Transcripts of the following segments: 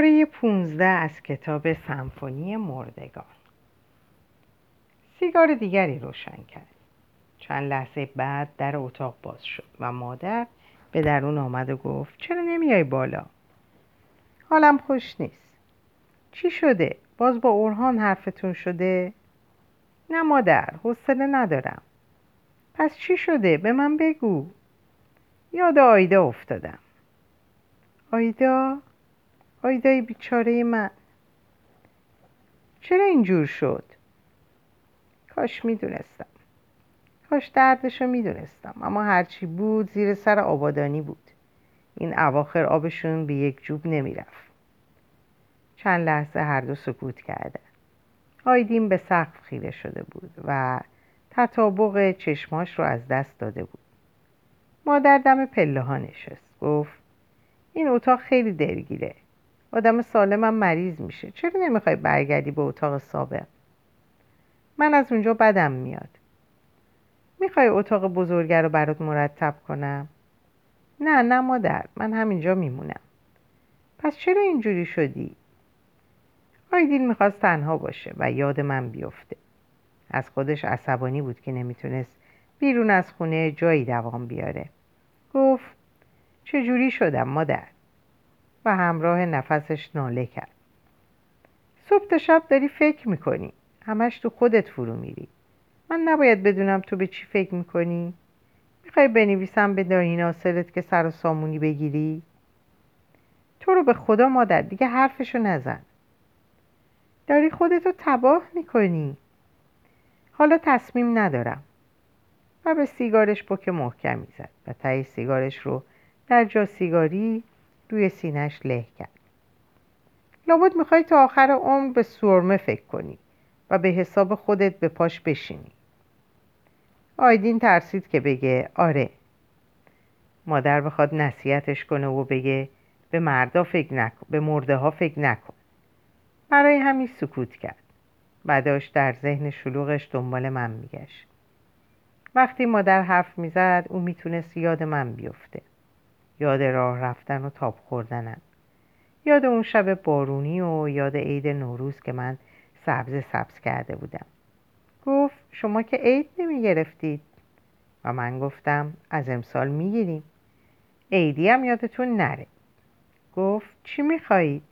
پاره 15 از کتاب سمفونی مردگان سیگار دیگری روشن کرد. چند لحظه بعد در اتاق باز شد و مادر به درون آمد و گفت چرا نمیای بالا؟ حالم خوش نیست. چی شده؟ باز با اورهان حرفتون شده؟ نه مادر حوصله ندارم. پس چی شده؟ به من بگو. یاد آیدا افتادم. آیدا؟ آیدای بیچاره من. چرا اینجور شد؟ کاش می‌دونستم. کاش دردشو می‌دونستم اما هرچی بود زیر سر آبادانی بود. این اواخر آبشون به یک جوب نمی‌رفت. چند لحظه هر دو سکوت کردن. آیدین به سقف خیره شده بود و تطابق چشماش رو از دست داده بود. مادر دم پله ها نشست. گفت این اتاق خیلی درگیره. آدم سالمم مریض میشه. چرا نمی‌خوای برگردی به اتاق سابق؟ من از اونجا بدم میاد. می‌خوای اتاق بزرگه رو برات مرتب کنم؟ نه نه مادر من همینجا میمونم. پس چرا اینجوری شدی؟ آیدین می‌خواست تنها باشه و یاد من بیفته. از خودش عصبانی بود که نمی‌تونست بیرون از خونه جایی دوام بیاره. گفت چجوری شدم مادر؟ و همراه نفسش ناله کرد. صبح تا شب داری فکر می‌کنی. همش تو خودت فرو میری. من نباید بدونم تو به چی فکر می‌کنی؟ می‌خوای بنویسم به دایی ناصرت که سر و سامونی بگیری؟ تو رو به خدا مادر دیگه حرفشو نزن. داری خودتو تباه می‌کنی. حالا تصمیم ندارم. و به سیگارش پک محکمی زد و تای سیگارش رو در جا سیگاری روی سینش له کرد. لابد می‌خوای تا آخر عمر به سرمه فکر کنی و به حساب خودت به پاش بشینی. آیدین ترسید که بگه آره. مادر بخواد نصیحتش کنه و بگه به مردا فکر نکن به مرده ها فکر نکن. برای همین سکوت کرد. بعداش در ذهن شلوغش دنبال من میگشت. وقتی مادر حرف می‌زد او می‌تونست یاد من بیفته. یاد راه رفتن و تاب خوردنم یاد اون شب بارونی و یاد عید نوروز که من سبز سبز کرده بودم. گفت شما که عید نمی گرفتید و من گفتم از امسال می گیریم عیدی هم یادتون نره. گفت چی می خواهید؟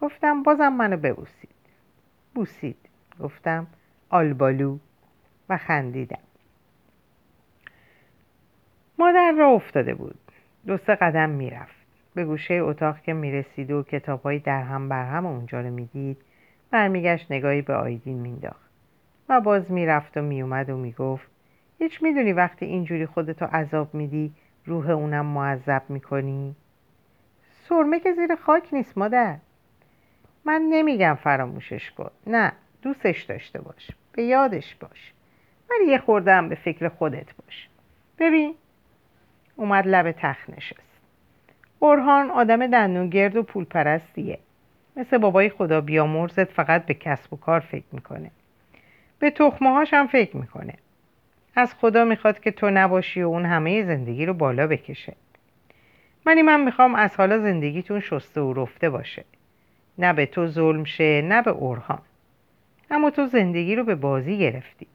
گفتم بازم منو ببوسید. بوسید؟ گفتم آلبالو. و خندیدم. مادر را افتاده بود. دو سه قدم می‌رفت. به گوشه اتاق که می‌رسید و کتابهایی در هم بر هم اونجا رو می‌دید برمیگشت نگاهی به آیدین مینداخت و باز می‌رفت و میومد و می‌گفت هیچ می‌دونی وقتی اینجوری خودتو عذاب میدی روح اونم معذب می‌کنی؟ سرمه که زیر خاک نیست مادر. من نمیگم فراموشش کن. نه دوستش داشته باش. به یادش باش. ولی یه خوردم به فکر خودت باش. ببین اومد لب تخت نشست. برهان آدم دندونگرد و پول پرستیه مثل بابای خدا بیامرزت فقط به کسب و کار فکر می‌کنه. به تخمه هم فکر می‌کنه. از خدا می‌خواد که تو نباشی و اون همه زندگی رو بالا بکشه. منی من می‌خوام از حالا زندگیتون شسته و رفته باشه. نه به تو ظلم شه نه به اورهان اما تو زندگی رو به بازی گرفتی.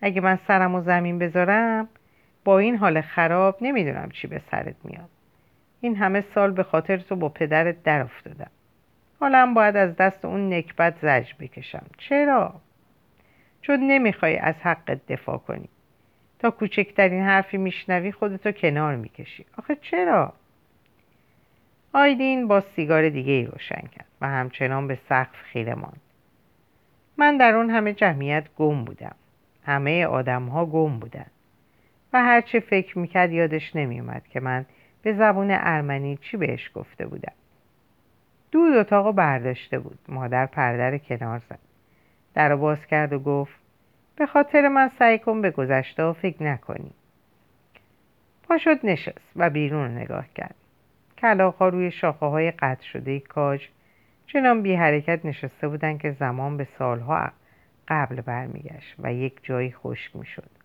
اگه من سرم و زمین بذارم با این حال خراب نمی‌دونم چی به سرت میاد. این همه سال به خاطر تو با پدرت در افتادم. حالا باید از دست اون نکبت زج بکشم. چرا؟ چون نمی‌خوای از حقت دفاع کنی. تا کوچکترین حرفی میشنوی خودتو کنار می‌کشی. آخه چرا؟ آیدین با سیگار دیگه ای روشن کرد و همچنان به سقف خیره ماند. من در اون همه جمعیت گم بودم. همه آدم ها گم بودن. و هرچه فکر می‌کرد یادش نمیومد که من به زبون ارمنی چی بهش گفته بودم. دود اتاق برداشته بود. مادر پردر کنار زد. در باز کرد و گفت به خاطر من سعی کن به گذشته و فکر نکنی. پا شد نشست و بیرون نگاه کرد. کلاقها روی شاخه های قطع شده کاج چنان بی حرکت نشسته بودن که زمان به سالها قبل برمیگشت و یک جایی خشک می‌شد.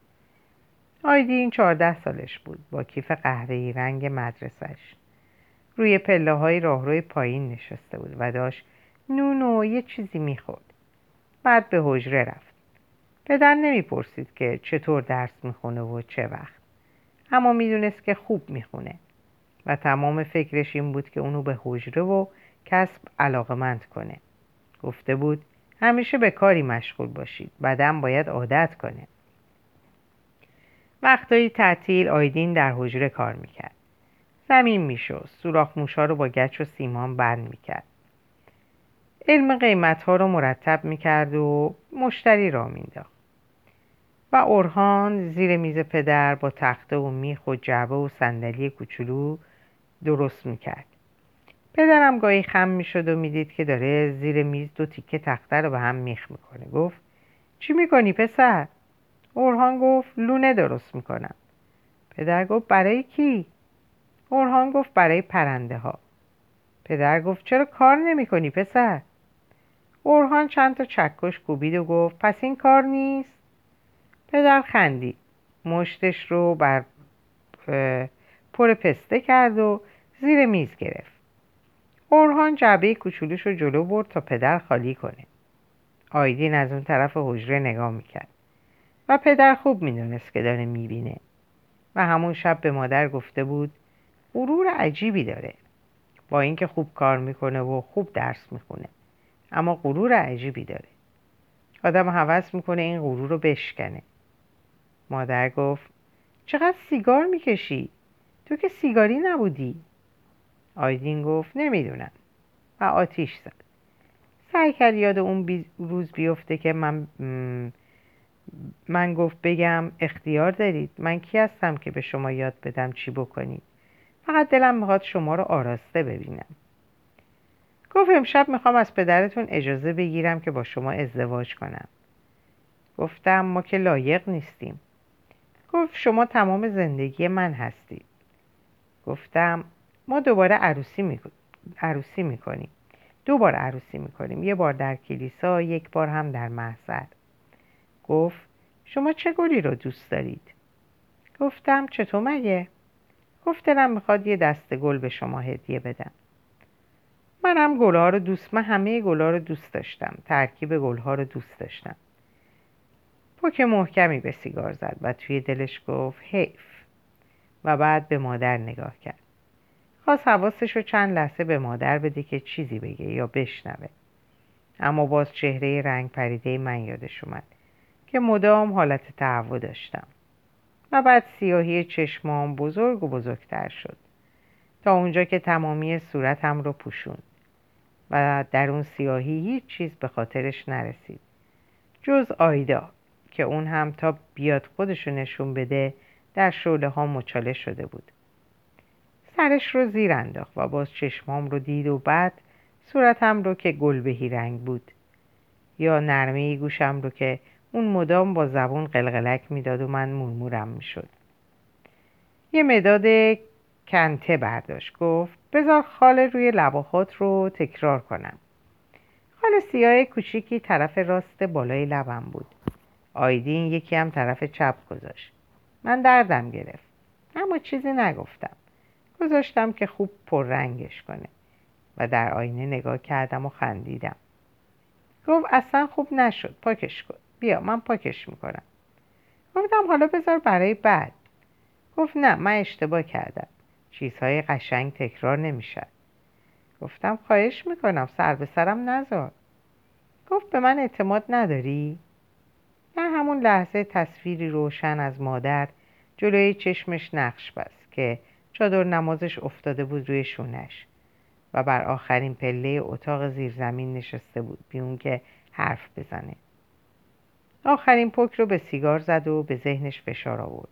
آیدین چهارده سالش بود. با کیف قهوه‌ای رنگ مدرسش روی پله های راهروی پایین نشسته بود و داشت نون و یه چیزی می‌خورد. بعد به حجره رفت. پدر نمی‌پرسید که چطور درس می‌خونه و چه وقت. اما می‌دونست که خوب می‌خونه. و تمام فکرش این بود که اونو به حجره و کسب علاقمند کنه. گفته بود همیشه به کاری مشغول باشید. بدن باید عادت کنه. وقتایی تعطیل آیدین در حجره کار می‌کرد. زمین می‌شد سوراخ موشا رو با گچ و سیمان بند می‌کرد. علم قیمت ها رو مرتب می‌کرد و مشتری را مینداخت و اورهان زیر میز پدر با تخته و میخ و جعبه و صندلی کوچولو درست می‌کرد. پدرم گاهی خم می‌شد و می‌دید که داره زیر میز دو تیکه تخته رو به هم میخ می‌کنه. گفت چی می‌کنی پسر؟ اورهان گفت لونه درست می‌کنم پدر گفت برای کی؟ اورهان گفت برای پرنده ها پدر گفت چرا کار نمی کنی پسر؟ اورهان چند تا چکش کوبید و گفت پس این کار نیست؟ پدر خندید مشتش رو بر پر پسته کرد و زیر میز گرفت اورهان جعبه کوچولوش رو جلو برد تا پدر خالی کنه آیدین از اون طرف حجره نگاه می‌کرد پدر خوب می‌دونست که داره می‌بینه. و همون شب به مادر گفته بود غرور عجیبی داره. با اینکه خوب کار می‌کنه و خوب درس می‌خونه اما غرور عجیبی داره. آدم حوض می‌کنه این غرور رو بشکنه. مادر گفت چقدر سیگار می‌کشی؟ تو که سیگاری نبودی. آیدین گفت نمی‌دونم. و آتیش زد. سعی کرد یاد اون بی... روز بیفته که من من گفت بگم اختیار دارید. من کی هستم که به شما یاد بدم چی بکنید؟ فقط دلم می‌خواد شما رو آراسته ببینم. گفت امشب می‌خوام از پدرتون اجازه بگیرم که با شما ازدواج کنم. گفتم ما که لایق نیستیم. گفت شما تمام زندگی من هستید. گفتم ما دوباره عروسی می‌کنیم عروسی می‌کنیم. دو بار عروسی می‌کنیم. یه بار در کلیسا یک بار هم در محضر. گفت شما چه گلی رو دوست دارید؟ گفتم چطور مگه گفت دلم می‌خواد یه دسته گل به شما هدیه بدم. منم گلها رو دوست من همه گلها رو دوست داشتم. ترکیب گلها رو دوست داشتم. پوک محکمی به سیگار زد و توی دلش گفت حیف. و بعد به مادر نگاه کرد. خواست حواسش رو چند لحظه به مادر بده که چیزی بگه یا بشنوه. اما باز چهره رنگ پریده من یادش اومد. که مدام حالت تهوع داشتم. و بعد سیاهی چشمام بزرگ و بزرگتر شد. تا اونجا که تمامی صورتم رو پوشون و در اون سیاهی هیچ چیز به خاطرش نرسید. جز آیدا که اون هم تا بیاد خودشو نشون بده در شعله ها مچاله شده بود. سرش رو زیر انداخت و باز چشمام رو دید و بعد صورتم رو که گلبهی رنگ بود. یا نرمه گوشم رو که اون مدام با زبون قلقلک می‌داد و من مرمورم می‌شد. یه مداد کنته برداشت گفت بذار خال روی لباخات رو تکرار کنم. خال سیاه کوچیکی طرف راست بالای لبم بود. آیدین یکی هم طرف چپ گذاشت. من دردم گرفت. اما چیزی نگفتم. گذاشتم که خوب پررنگش کنه. و در آینه نگاه کردم و خندیدم. گفت اصلا خوب نشد پاکش کن. بیا من پاکش می‌کنم. گفتم حالا بذار برای بعد. گفت نه من اشتباه کردم. چیزهای قشنگ تکرار نمی‌شد. گفتم خواهش می‌کنم سر به سرم نذار. گفت به من اعتماد نداری؟ در همون لحظه تصویری روشن از مادر جلوی چشمش نقش بست که چادر نمازش افتاده بود روی شونش و بر آخرین پله اتاق زیرزمین نشسته بود بیون که حرف بزنه. آخرین پک رو به سیگار زد و به ذهنش فشار آورد.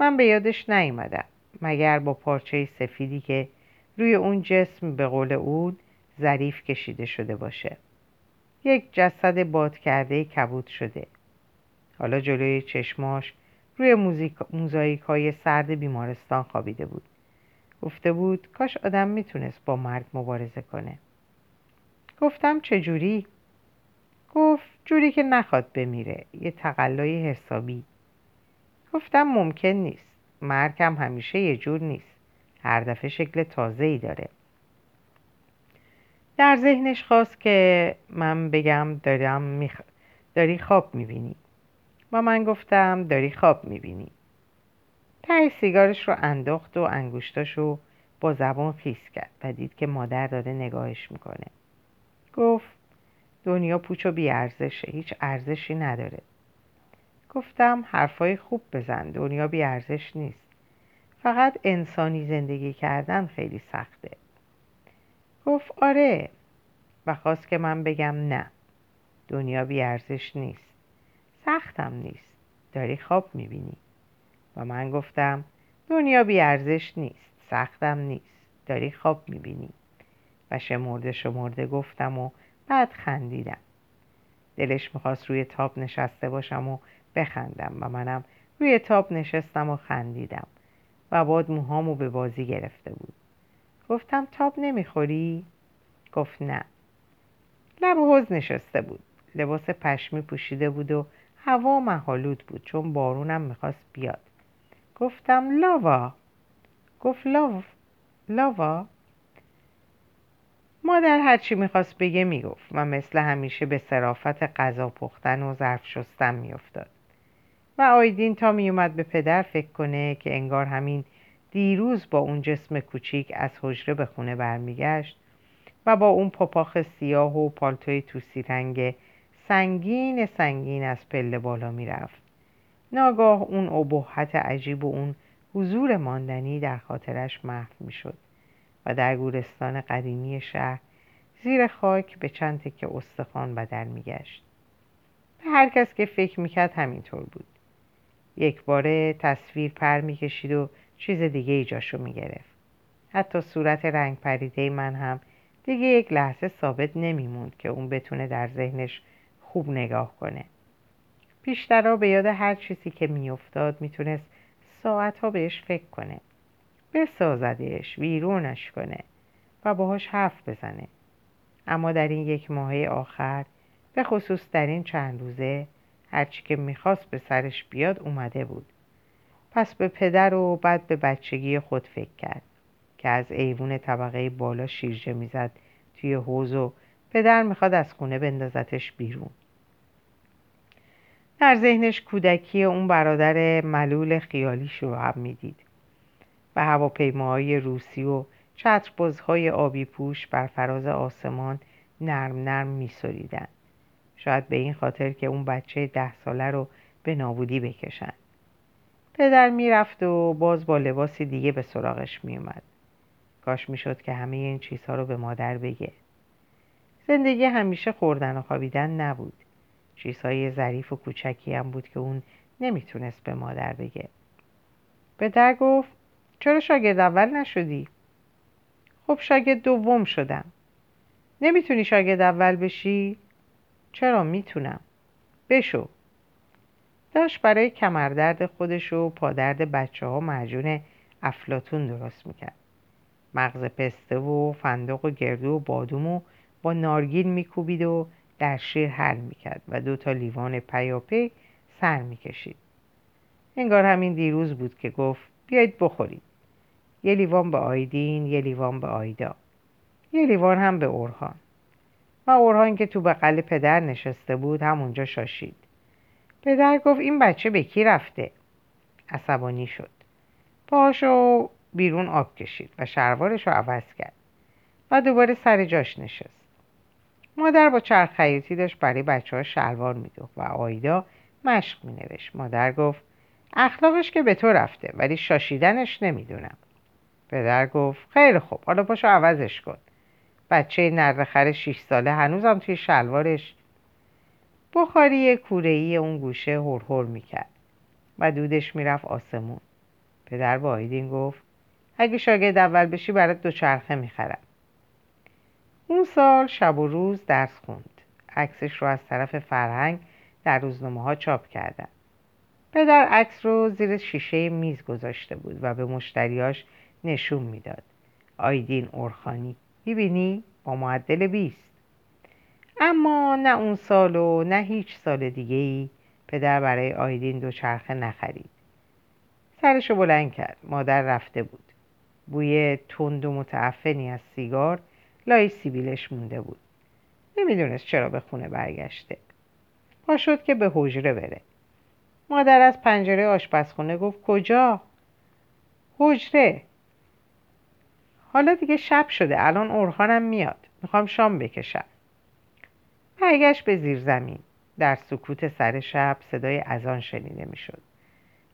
من به یادش نیومدم مگر با پارچه سفیدی که روی اون جسم به قول او ظریف کشیده شده باشه. یک جسد باد کرده کبود شده. حالا جلوی چشماش روی موزاییک های سرد بیمارستان خوابیده بود. گفته بود کاش آدم می‌تونست با مرگ مبارزه کنه. گفتم چجوری؟ گفت جوری که نخواد بمیره یه تقلای حسابی. گفتم ممکن نیست. مرگ هم همیشه یه جور نیست. هر دفعه شکل تازه ای داره. در ذهنش خواست که من بگم دارم میخ... داری خواب می‌بینی. و من گفتم داری خواب می‌بینی. ته سیگارش رو انداخت و انگوشتاش رو با زبان خیس کرد و دید که مادر داره نگاهش می‌کنه. گفت دنیا پوچ و بیارزشه هیچ ارزشی نداره. گفتم حرفای خوب بزن دنیا بیارزش نیست. فقط انسانی زندگی کردن خیلی سخته. گفت آره و خواست که من بگم نه. دنیا بیارزش نیست. سختم نیست. داری خواب می‌بینی. و من گفتم دنیا بیارزش نیست سختم نیست. داری خواب می‌بینی. و شمرده شمرده گفتم و بعد خندیدم. دلش می‌خواست روی تاب نشسته باشم و بخندم و منم روی تاب نشستم و خندیدم و باد موهامو به بازی گرفته بود. گفتم تاب نمی‌خوری؟ گفت نه. لب حوز نشسته بود. لباس پشمی پوشیده بود و هوا محالود بود چون بارونم می‌خواست بیاد. گفتم لاوا. گفت لاو لاوا؟ مادر هرچی می‌خواست بگه می‌گفت و مثل همیشه به صرافت غذا پختن و ظرف شستن میافتاد. و آیدین تا میومد به پدر فکر کنه که انگار همین دیروز با اون جسم کوچیک از حجره به خونه برمیگشت و با اون پاپاخ سیاه و پالتوی توسی رنگ سنگین سنگین از پله بالا می‌رفت. ناگاه اون ابهت عجیب و اون حضور ماندنی در خاطرش محو می‌شد. و در گورستان قدیمی شهر زیر خاک به چند تکه استخوان بدل میگشت. به هر کس که فکر می‌کرد همینطور بود. یک باره تصویر پر می‌کشید و چیز دیگه ای جاشو می‌گرفت. حتی صورت رنگ پریده من هم دیگه یک لحظه ثابت نمیموند که اون بتونه در ذهنش خوب نگاه کنه. بیشترها به یاد هر چیزی که میافتاد می‌تونست ساعتها بهش فکر کنه. بسازدش ویرونش کنه و باهاش حرف بزنه. اما در این یک ماهه آخر به خصوص در این چند روزه هرچی که می‌خواست به سرش بیاد اومده بود. پس به پدر و بعد به بچگی خود فکر کرد که از ایوون طبقه بالا شیرجه می‌زد توی حوز و پدر می‌خواد از خونه بندازتش بیرون. در ذهنش کودکی اون برادر ملول خیالیش رو هم می‌دید. و هواپیماهای روسی و چتربازهای آبی پوش بر فراز آسمان نرم نرم میسریدن شاید به این خاطر که اون بچه ده ساله رو به نابودی بکشن. پدر می‌رفت و باز با لباسی دیگه به سراغش میومد کاش می‌شد که همه این چیزها رو به مادر بگه. زندگی همیشه خوردن و خوابیدن نبود. چیزهای ظریف و کوچکی هم بود که اون نمی‌تونست به مادر بگه. پدر گفت چرا شاگرد اول نشدی؟ خب شاگرد دوم شدم نمی‌تونی شاگرد اول بشی؟ چرا می‌تونم؟ بشو داشت برای کمردرد خودش و پادرد بچه ها معجون افلاتون درست می‌کرد مغز پسته و فندق و گردو و بادوم و با نارگیل میکوبید و در شیر حل می‌کرد و دو تا لیوان پیاپی سر می‌کشید انگار همین دیروز بود که گفت بیایید بخورید یه لیوان به آیدین یه لیوان به آیدا. یه لیوان هم به اورهان. و اورهان که تو بغل پدر نشسته بود همونجا شاشید. پدر گفت این بچه به کی رفته؟ عصبانی شد. پاشو بیرون آب کشید و شلوارش رو عوض کرد. و دوباره سر جاش نشست. مادر با چرخ خیاطی داشت برای بچه ها شلوار میدوخت و آیدا مشق مینوشت. مادر گفت اخلاقش که به تو رفته ولی شاشیدنش نمی‌دونم. پدر گفت خیلی خوب حالا پاشو عوضش کن. بچه نرخر شیش ساله هنوزم توی شلوارش بخاری کورهی اون گوشه هر هر می‌کرد و دودش می‌رفت آسمون. پدر با آیدین گفت اگه شاگرد اول بشی برات دوچرخه می‌خرم. اون سال شب و روز درس خوند. عکسش رو از طرف فرهنگ در روزنامه ها چاپ کردن. پدر عکس رو زیر شیشه میز گذاشته بود و به مشتریاش نشون می‌داد. آیدین اورخانی می‌بینی؟ با معدل بیست. اما نه اون سال و نه هیچ سال دیگه ای پدر برای آیدین دوچرخه نخرید. سرشو بلند کرد. مادر رفته بود. بوی تند و متعفنی از سیگار لای سیبیلش مونده بود. نمی‌دونست چرا به خونه برگشته. پا شد که به حجره بره. مادر از پنجره آشپزخونه گفت کجا؟ حجره. حالا دیگه شب شده الان اورهانم میاد. می‌خوام شام بکشم. برگشت به زیر زمین. در سکوت سر شب صدای اذان شنیده می‌شد.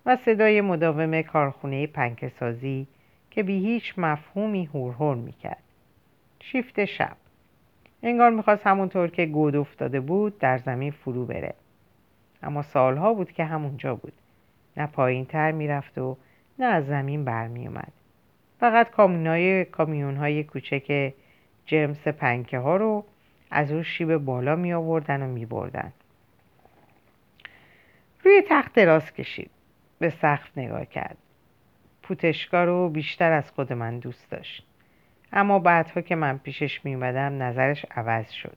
و صدای مداوم کارخونه پنکسازی که بی هیچ مفهومی هورهور می‌کرد. شیفت شب. انگار می‌خواست همونطور که گود افتاده بود در زمین فرو بره. اما سالها بود که همونجا بود. نه پایین تر می‌رفت و نه از زمین برمیومد فقط کامیون کامیون های کوچک جرمس پنکه ها رو از اون شیب بالا می آوردن و می بردن. روی تخت دراز کشید. به سقف نگاه کرد. پوتشکا رو بیشتر از خود من دوست داشت. اما بعدها که من پیشش می اومدم نظرش عوض شد.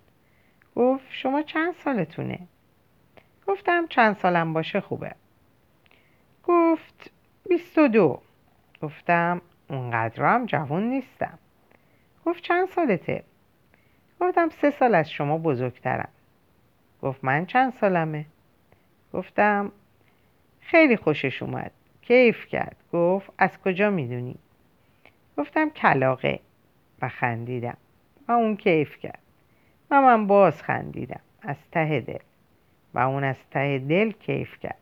گفت شما چند سالتونه؟ گفتم چند سالم باشه خوبه. گفت بیست و دو. گفتم اونقدر جوان نیستم. گفت چند سالته؟ گفتم سه سال از شما بزرگترم. گفت من چند سالمه؟ گفتم خیلی خوشش اومد. کیف کرد. گفت از کجا می‌دونی؟ گفتم کلاقه و خندیدم. و اون کیف کرد. و من باز خندیدم. از ته دل. و اون از ته دل کیف کرد.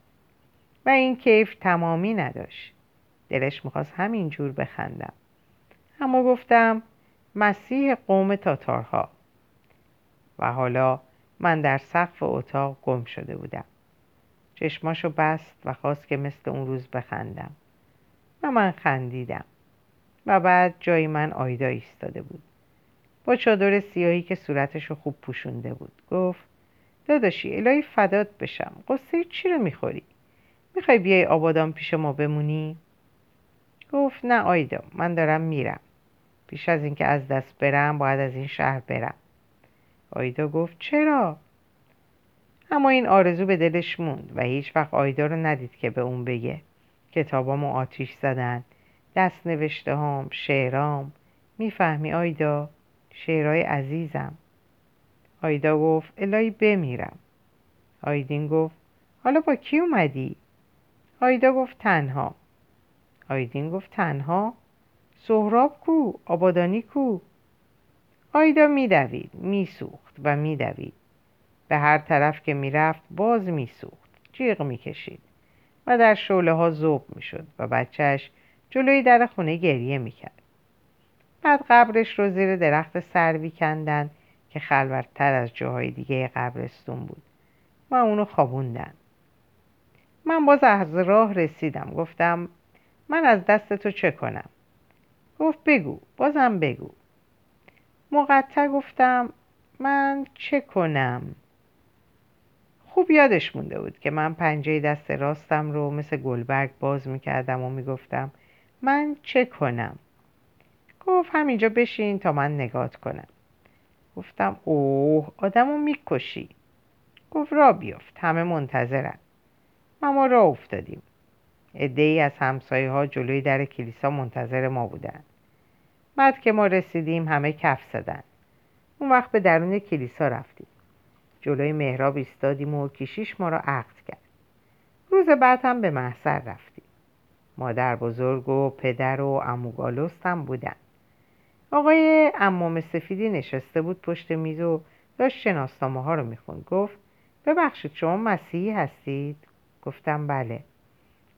و این کیف تمامی نداشت. دلش می‌خواست همینجور بخندم. اما گفتم مسیح قوم تاتارها. و حالا من در سقف اتاق گم شده بودم. چشماشو بست و خواست که مثل اون روز بخندم. و من خندیدم. و بعد جای من آیدا ایستاده بود. با چادر سیاهی که صورتشو خوب پوشونده بود. گفت داداشی الهی فدات بشم. قصه چی رو می‌خوری؟ می‌خوای بیای آبادان پیش ما بمونی؟ گفت نه آیدا من دارم میرم. پیش از اینکه از دست برم باید از این شهر برم. آیدا گفت چرا؟ اما این آرزو به دلش موند و هیچ وقت آیدا رو ندید که به اون بگه. کتابامو آتیش زدن دست نوشته هام شعرام. می‌فهمی آیدا؟ شعرهای عزیزم. آیدا گفت الهی بمیرم. آیدین گفت حالا با کی اومدی؟ آیدا گفت تنها. آیدین گفت تنها؟ سهراب کو؟ آبادانی کو؟ آیدا میدوید میسوخت و میدوید به هر طرف که می‌رفت باز میسوخت جیغ می‌کشید و در شعله ها زوب می‌شد و بچهش جلوی در خونه گریه می‌کرد بعد قبرش رو زیر درخت سروی کندن که خلوتتر از جاهای دیگه قبرستون بود و اونو خوابوندن من باز از راه رسیدم گفتم من از دست تو چه کنم؟ گفت بگو بازم بگو. مقطع گفتم من چه کنم؟ خوب یادش مونده بود که من پنجه دست راستم رو مثل گلبرگ باز می‌کردم و می‌گفتم من چه کنم؟ گفت همینجا بشین تا من نگات کنم. گفتم اوه آدمو می‌کشی. گفت را بیافت همه منتظرن. ما را افتادیم. ای از همسایه ها جلوی در کلیسا منتظر ما بودن بعد که ما رسیدیم همه کف زدن اون وقت به درون کلیسا رفتیم. جلوی محراب ایستادیم و کشیش ما را عقد کرد. روز بعد هم به محضر رفتیم. مادر بزرگ و پدر و اموگالوست هم بودن آقای امام سفیدی نشسته بود پشت میز و داشت شناسنامه ها رو می‌خوند. گفت ببخشید شما مسیحی هستید؟ گفتم بله.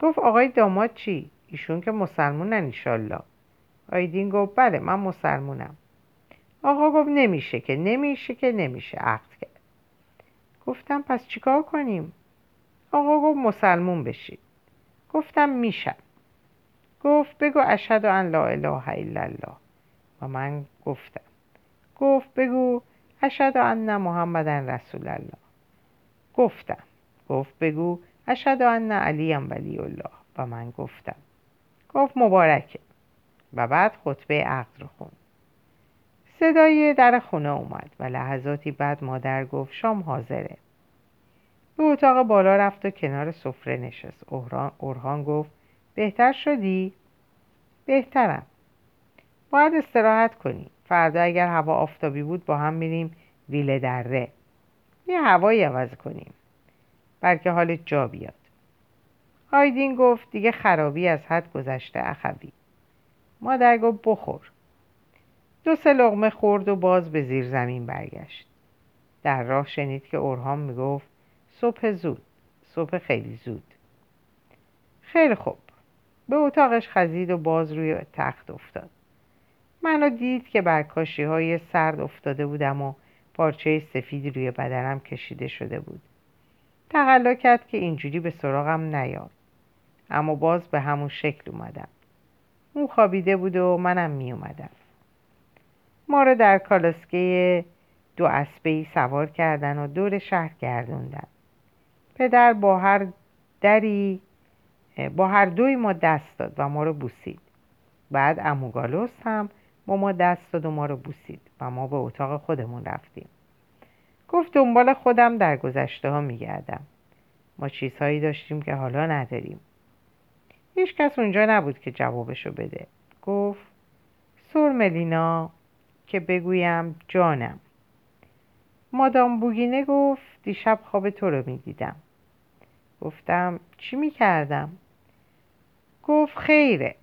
گفت آقای داماد چی؟ ایشون که مسلمونن ایشالله آیدین گفت بله من مسلمونم. آقا گفت نمیشه که نمیشه که نمیشه. عقد کرد. گفتم پس چیکار کنیم؟ آقا گفت مسلمون بشید گفتم میشم. گفت بگو اشهد ان لا اله الا الله. و من گفتم. گفت بگو اشهد ان محمدا رسول الله. گفتم. گفت بگو اشهد ان علی ولی الله. و من گفتم. گفت مبارکه. و بعد خطبه عقد رو خوند صدای در خونه اومد و لحظاتی بعد مادر گفت شام حاضره. به اتاق بالا رفت و کنار سفره نشست. اورهان گفت بهتر شدی؟ بهترم. باید استراحت کنی. فردا اگر هوا آفتابی بود با هم میریم ویله دره. یه هوایی عوض کنیم. بلکه حالت جا بیاد. آیدین گفت دیگه خرابی از حد گذشته اخوی. مادر گفت بخور. دو سه لغمه خورد و باز به زیر زمین برگشت. در راه شنید که اورهام می‌گفت صبح زود صبح خیلی زود. خیلی خوب. به اتاقش خزید و باز روی تخت افتاد. منو دید که بر های سرد افتاده بودم و پارچه سفیدی روی بدنم کشیده شده بود. تقلا کرد که اینجوری به سراغم نیاد. اما باز به همون شکل اومدم. اون خوابیده بود و منم می اومدم. ما رو در کالاسکه دو اسبه سوار کردن و دور شهر گردوندن. پدر با هر دری با هر دوی ما دست داد و ما رو بوسید. بعد اموگالوس هم با ما دست داد و ما رو بوسید و ما به اتاق خودمون رفتیم. گفت دنبال خودم در گذشته ها میگردم. ما چیزهایی داشتیم که حالا نداریم. هیچ کس اونجا نبود که جوابشو بده. گفت سور ملینا که بگویم جانم. مادام بوگینه گفت دیشب خواب تو رو می‌دیدم. گفتم چی می‌کردم؟ گفت خیره.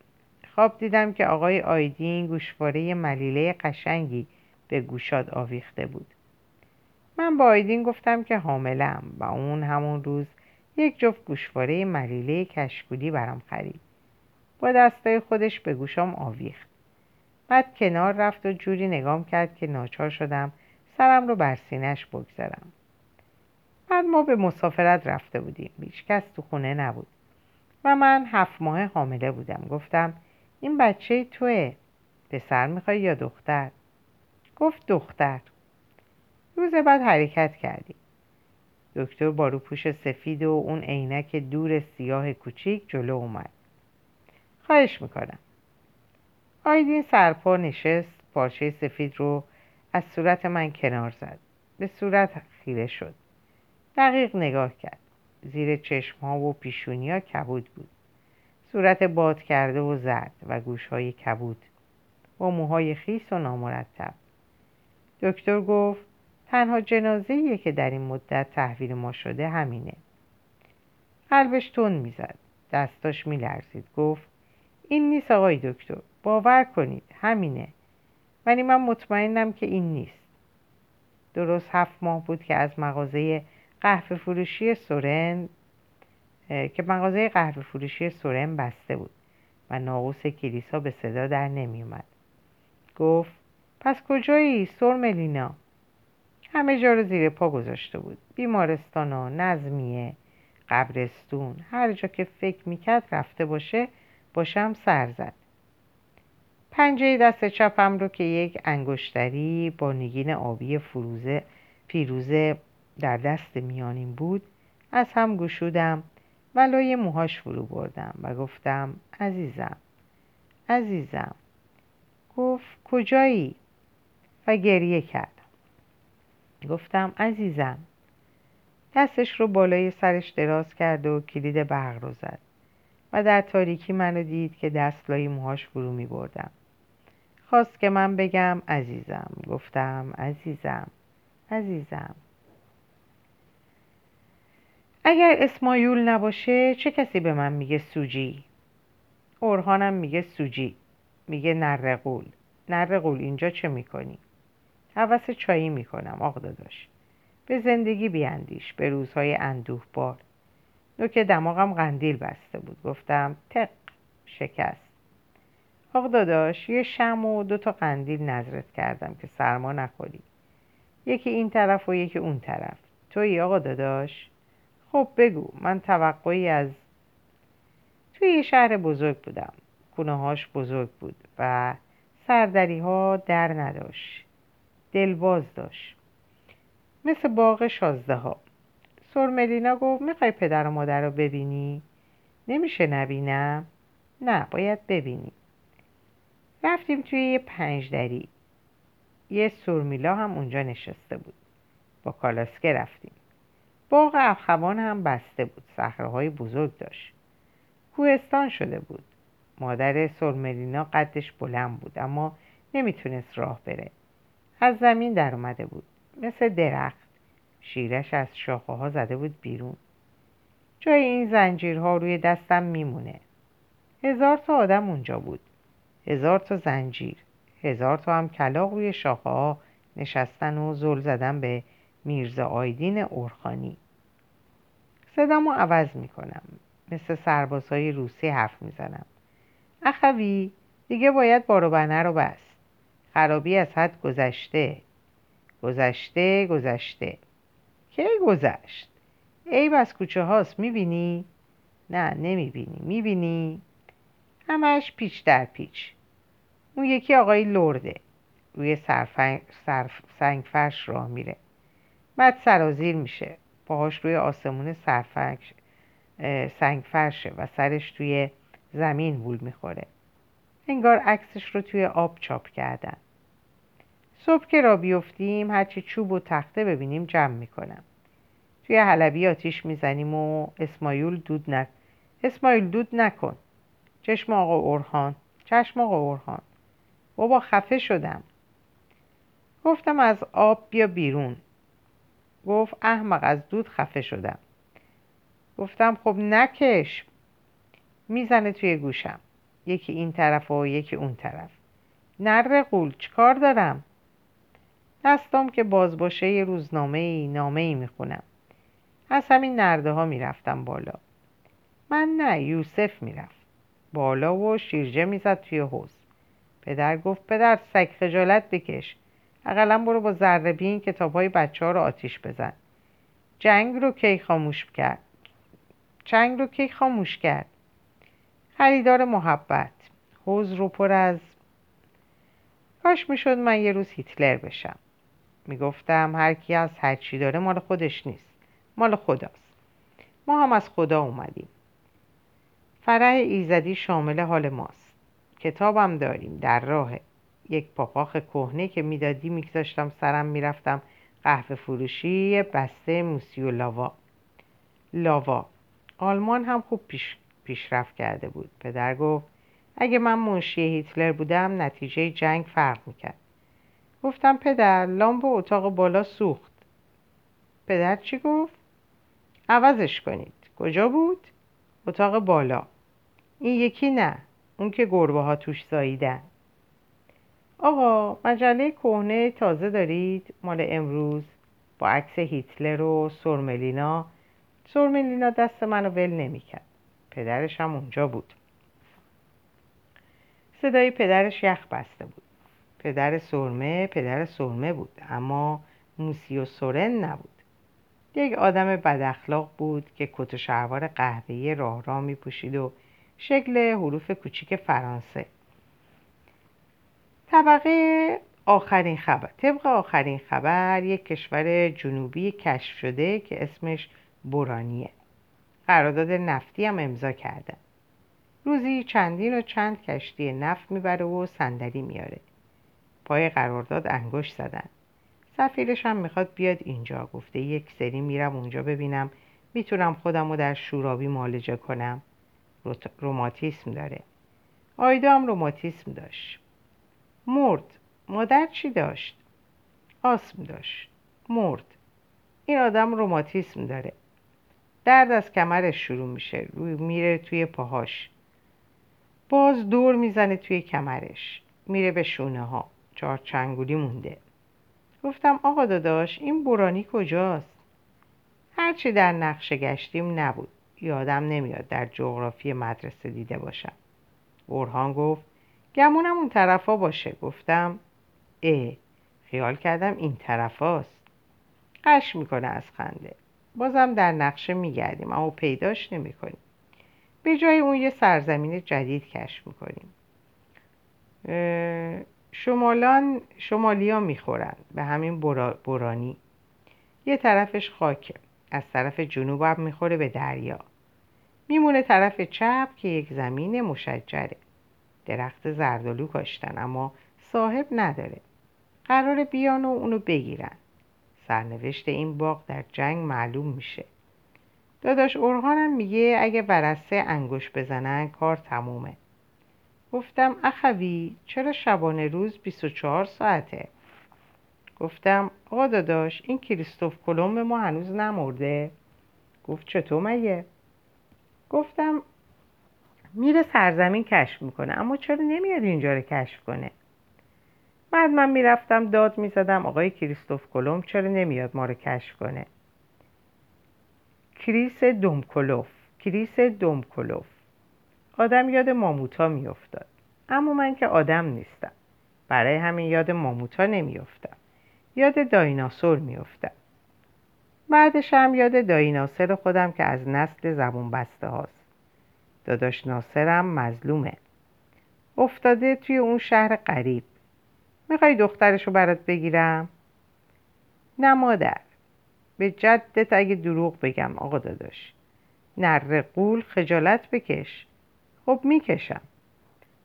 خواب دیدم که آقای آیدین گوشواره ملیله قشنگی به گوشاد آویخته بود. من با آیدین گفتم که حاملم و اون همون روز یک جفت گوشواره ملیله کشکولی برام خرید. با دستای خودش به گوشام آویخت. بعد کنار رفت و جوری نگام کرد که ناچار شدم سرم رو بر سینش بگذارم. بعد ما به مسافرت رفته بودیم. هیچ کس تو خونه نبود. و من هفت ماه حامله بودم. گفتم این بچه توه. پسر می‌خوای یا دختر؟ گفت دختر. روز بعد حرکت کردیم. دکتر با روپوش سفید و اون عینک دور سیاه کوچیک جلو اومد. خواهش می‌کنم. آیدین سرپا نشست پارچه سفید رو از صورت من کنار زد. به صورت خیره شد. دقیق نگاه کرد. زیر چشم ها و پیشونی ها کبود بود. صورت باد کرده و زرد و گوش های کبود. با موهای خیس و نامرتب. دکتر گفت تنها جنازه که در این مدت تحویل ما شده همینه. قلبش تون می‌زد. دستاش میلرزید. گفت این نیست آقای دکتر. باور کنید. همینه. ولی من مطمئنم که این نیست. درست هفت ماه بود که از مغازه قهوه فروشی سورن که مغازه قهوه فروشی سورن بسته بود و ناقوس کلیسا به صدا در نمی اومد. گفت پس کجایی سور ملینا همه جا رو زیر پا گذاشته بود. بیمارستان و نظمیه قبرستون هر جا که فکر می‌کرد رفته باشه باشم سر زد. پنجه دست چپم رو که یک انگشتری با نگین آبی فروزه پیروزه در دست میانیم بود از هم گشودم و لای موهاش فرو بردم و گفتم عزیزم عزیزم. گفت کجایی؟ و گریه کرد. گفتم عزیزم. دستش رو بالای سرش دراز کرد و کلید برق رو زد و در تاریکی منو دید که دست لای موهاش فرو می بردم. خواست که من بگم عزیزم. گفتم عزیزم. عزیزم. اگر اسمایول نباشه چه کسی به من میگه سوجی؟ اورهانم میگه سوجی. میگه نرقول. نرقول اینجا چه می‌کنی؟ حوث چایی می‌کنم آق داداش. به زندگی بیاندیش به روزهای اندوه بار. نوک دماغم قندیل بسته بود. گفتم تق شکست. آق داداش یه شم و دو تا قندیل نظرت کردم که سرما نخوری. یکی این طرف و یکی اون طرف. توی آقا داداش؟ خب بگو من توقعی از توی یه شهر بزرگ بودم. خونه هاش بزرگ بود و سردری ها در نداشت. دلواز داشت. مثل باغ شازده ها سرملینا گفت می‌خوای پدر و مادر رو ببینی؟ نمیشه نبینم؟ نه باید ببینی. رفتیم توی یه پنج دری. یه سرمیلا هم اونجا نشسته بود. با کالاسکه رفتیم. باغ افخوان هم بسته بود. صخره بزرگ داشت. کوهستان شده بود. مادر سرملینا قدش بلند بود اما نمی‌تونست راه بره. از زمین در اومده بود. مثل درخت. شیرش از شاخه ها زده بود بیرون. جای این زنجیرها روی دستم میمونه. هزار تا آدم اونجا بود. هزار تا زنجیر. هزار تا هم کلاق روی شاخه ها نشستن و زل زدن به میرزا آیدین اورخانی. صدامو عوض می‌کنم. مثل سربازهای روسی حرف می‌زنم. اخوی دیگه باید بارو بنه رو بست خرابی از حد گذشته. گذشته گذشته. کی گذشت؟ ای از کوچه هاست می‌بینی؟ نه نمی‌بینی. می‌بینی؟ همش پیچ در پیچ. اون یکی آقای لرده. روی سرفنگ سرف سنگ فرش راه میره. بعد سرازیر میشه. پاهاش روی آسمون سرفنگ سنگ فرشه و سرش توی زمین بول می‌خوره. انگار عکسش رو توی آب چاپ کردن. صبح که را بیفتیم هرچی چوب و تخته ببینیم جمع می‌کنم. توی حلبی آتیش می‌زنیم و اسماعیل دود نک اسماعیل دود نکن. چشم آقا اورهان چشم آقا اورهان بابا خفه شدم. گفتم از آب بیا بیرون. گفت احمق از دود خفه شدم. گفتم خب نکش. می‌زنه توی گوشم. یکی این طرف و یکی اون طرف. نره قول چیکار دارم؟ دستم که باز باشه یه روزنامه ای نامه ای می‌خونم. از همین نرده ها می‌رفتم بالا. من نه یوسف می‌رفت. بالا و شیرجه می‌زد توی حوز پدر گفت پدر سگ خجالت بکش. اقلا برو با ذره بین کتاب های بچه ها رو آتیش بزن. جنگ رو کی خاموش کرد؟ جنگ رو کی خاموش کرد؟ خریدار محبت. حوز رو پر از کاش می‌شد من یه روز هیتلر بشم. می‌گفتم هر کی از هر چی داره مال خودش نیست مال خداست. ما هم از خدا اومدیم. فرح ایزدی شامل حال ماست. کتابم داریم در راه یک پاپاخ کهنه که می‌دادی میگذاشتم سرم می‌رفتم قهوه فروشی بسته موسیو لاوا. لاوا. آلمان هم خوب پیش پیشرفت کرده بود. پدر گفت اگه من منشی هیتلر بودم نتیجه جنگ فرق می‌کرد. گفتم پدر لامپ اتاق بالا سوخت. پدر چی گفت؟ عوضش کنید. کجا بود؟ اتاق بالا. این یکی نه اون که گربه ها توش زاییدن. آقا مجله کهنه تازه دارید؟ مال امروز. با عکس هیتلر و سرملینا سرملینا دست منو ول نمی‌کرد. پدرش هم اونجا بود. صدای پدرش یخ بسته بود. پدر سرمه پدر سرمه بود اما موسی و سورن نبود. یک آدم بد اخلاق بود که کت و شلوار قهوه‌ای راه راه می پوشید و شکل حروف کوچیک فرانسه. طبقه آخرین خبر طبق آخرین خبر یک کشور جنوبی کشف شده که اسمش برانیه قرارداد نفتی هم امضا کرده. روزی چندین و چند کشتی نفت می‌بره و صندلی میاره پای قرارداد انگشت زدن. سفیرش هم می‌خواد بیاد اینجا. گفته یک سری میرم اونجا ببینم. می‌تونم خودم رو در شورابی مالجه کنم. روماتیسم داره. آیدا هم روماتیسم داشت. مرد. مادر چی داشت؟ آسم داشت. مرد. این آدم روماتیسم داره. درد از کمرش شروع میشه. میره توی پاهاش. باز دور می‌زنه توی کمرش. میره به شونه ها چهار چنگولی مونده. گفتم آقا داداش این برانی کجاست؟ هرچی در نقشه گشتیم نبود. یادم نمیاد در جغرافی مدرسه دیده باشم. برهان گفت گمونم اون طرفا باشه. گفتم اه خیال کردم این طرفاست. قش می‌کنه از خنده. بازم در نقشه میگردیم اما پیداش نمی‌کنیم. به جای اون یه سرزمین جدید کشف می‌کنیم. شمالان شمالیا می‌خورن به همین برانی یه طرفش خاکه از طرف جنوب هم می‌خوره به دریا. میمونه طرف چپ که یک زمین مشجره. درخت زردالو کاشتن اما صاحب نداره. قرار بیان و اونو بگیرن. سرنوشت این باغ در جنگ معلوم میشه. داداش اورهانم میگه اگه ورسه انگوش بزنن کار تمومه. گفتم اخوی چرا شبانه روز 24 ساعته؟ گفتم آقا داداش این کریستوف کلمب ما هنوز نمرده. گفت چطور مگه؟ گفتم میره سرزمین کشف می‌کنه اما چرا نمیاد اینجا رو کشف کنه؟ بعد من می‌رفتم داد می‌زدم آقای کریستوف کلمب چرا نمیاد ما رو کشف کنه؟ کریس دومکلوف کریس دومکلوف. آدم یاد ماموتا میافتاد. اما من که آدم نیستم. برای همین یاد ماموتا نمیافتم. یاد دایناسور میافتم. بعدش هم یاد دایناسر خودم که از نسل زبون بسته هاست. داداش ناصرم مظلومه. افتاده توی اون شهر قریب می‌خوای دخترشو برات بگیرم؟ نه مادر. به جدت اگه دروغ بگم آقا داداش. نره قول خجالت بکش. خب می‌کشم.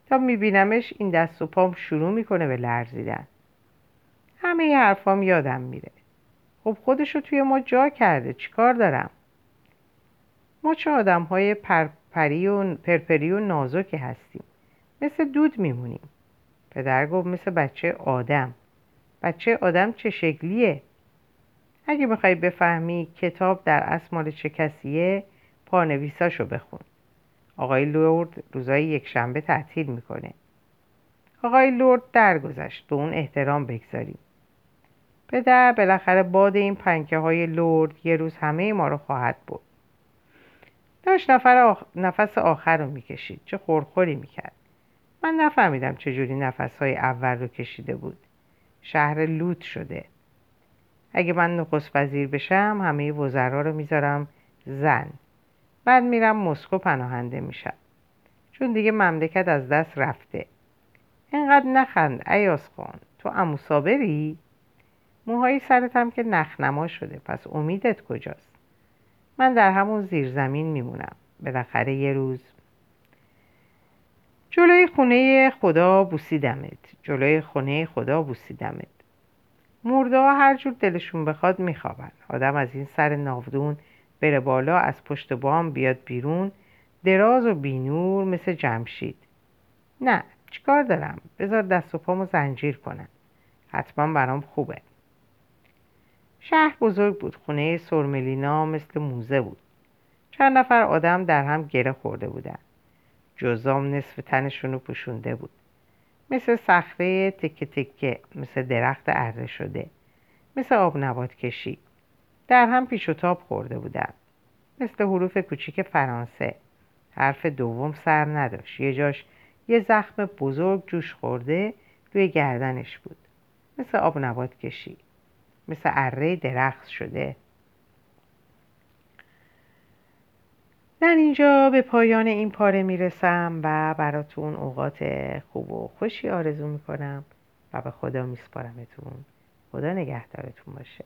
تا میبینمش این دست و پام شروع می‌کنه به لرزیدن. همه ی حرفام یادم میره. خب خودشو توی ما جا کرده. چیکار دارم؟ ما چه آدم های پرپری و پرپری و نازکی هستیم. مثل دود میمونیم. پدر گفت مثل بچه آدم. بچه آدم چه شکلیه؟ اگه می‌خوای بفهمی کتاب در اصل چه کسیه پانویساشو بخون. آقای لورد روزای یک شنبه تعطیل می‌کنه. آقای لورد درگذشت به اون احترام بگذاریم. پدر بالاخره باد این پنکه های لورد یه روز همه ما رو خواهد بود داشت نفر آخ... نفس آخر رو می‌کشید. چه خورخوری می‌کرد. من نفهمیدم چجوری نفس های اول رو کشیده بود. شهر لوت شده. اگه من نخست وزیر بشم همه وزرا رو می‌ذارم زن. بعد میرم مسکو پناهنده میشم. چون دیگه مملکت از دست رفته. اینقدر نخند ایاس خان تو امو صابری موهای سرت هم که نخنما شده. پس امیدت کجاست؟ من در همون زیرزمین میمونم. بالاخره یه روز جلوی خونه خدا بوسیدمت. جلوی خونه خدا بوسیدمت. مرده ها هر جور دلشون بخواد میخوابن. آدم از این سر ناودون بره بالا از پشت بام بیاد بیرون. دراز و بینور مثل جمشید. نه چیکار دارم؟ بذار دست و پامو زنجیر کنم. حتما برام خوبه. شهر بزرگ بود. خونه سرملینا مثل موزه بود. چند نفر آدم در هم گره خورده بودن. جزام نصف تنشون رو پوشونده بود. مثل صخره تکه تکه مثل درخت اره شده. مثل آب نبات کشی. در هم پیش و تاب خورده بودن مثل حروف کوچیک فرانسه. حرف دوم سر نداشت. یه جاش یه زخم بزرگ جوش خورده روی گردنش بود. مثل آب نبات کشی. مثل اره درخت شده. در اینجا به پایان این پاره می‌رسم و براتون اوقات خوب و خوشی آرزو می‌کنم و به خدا میسپارمتون. خدا نگهدارتون باشه.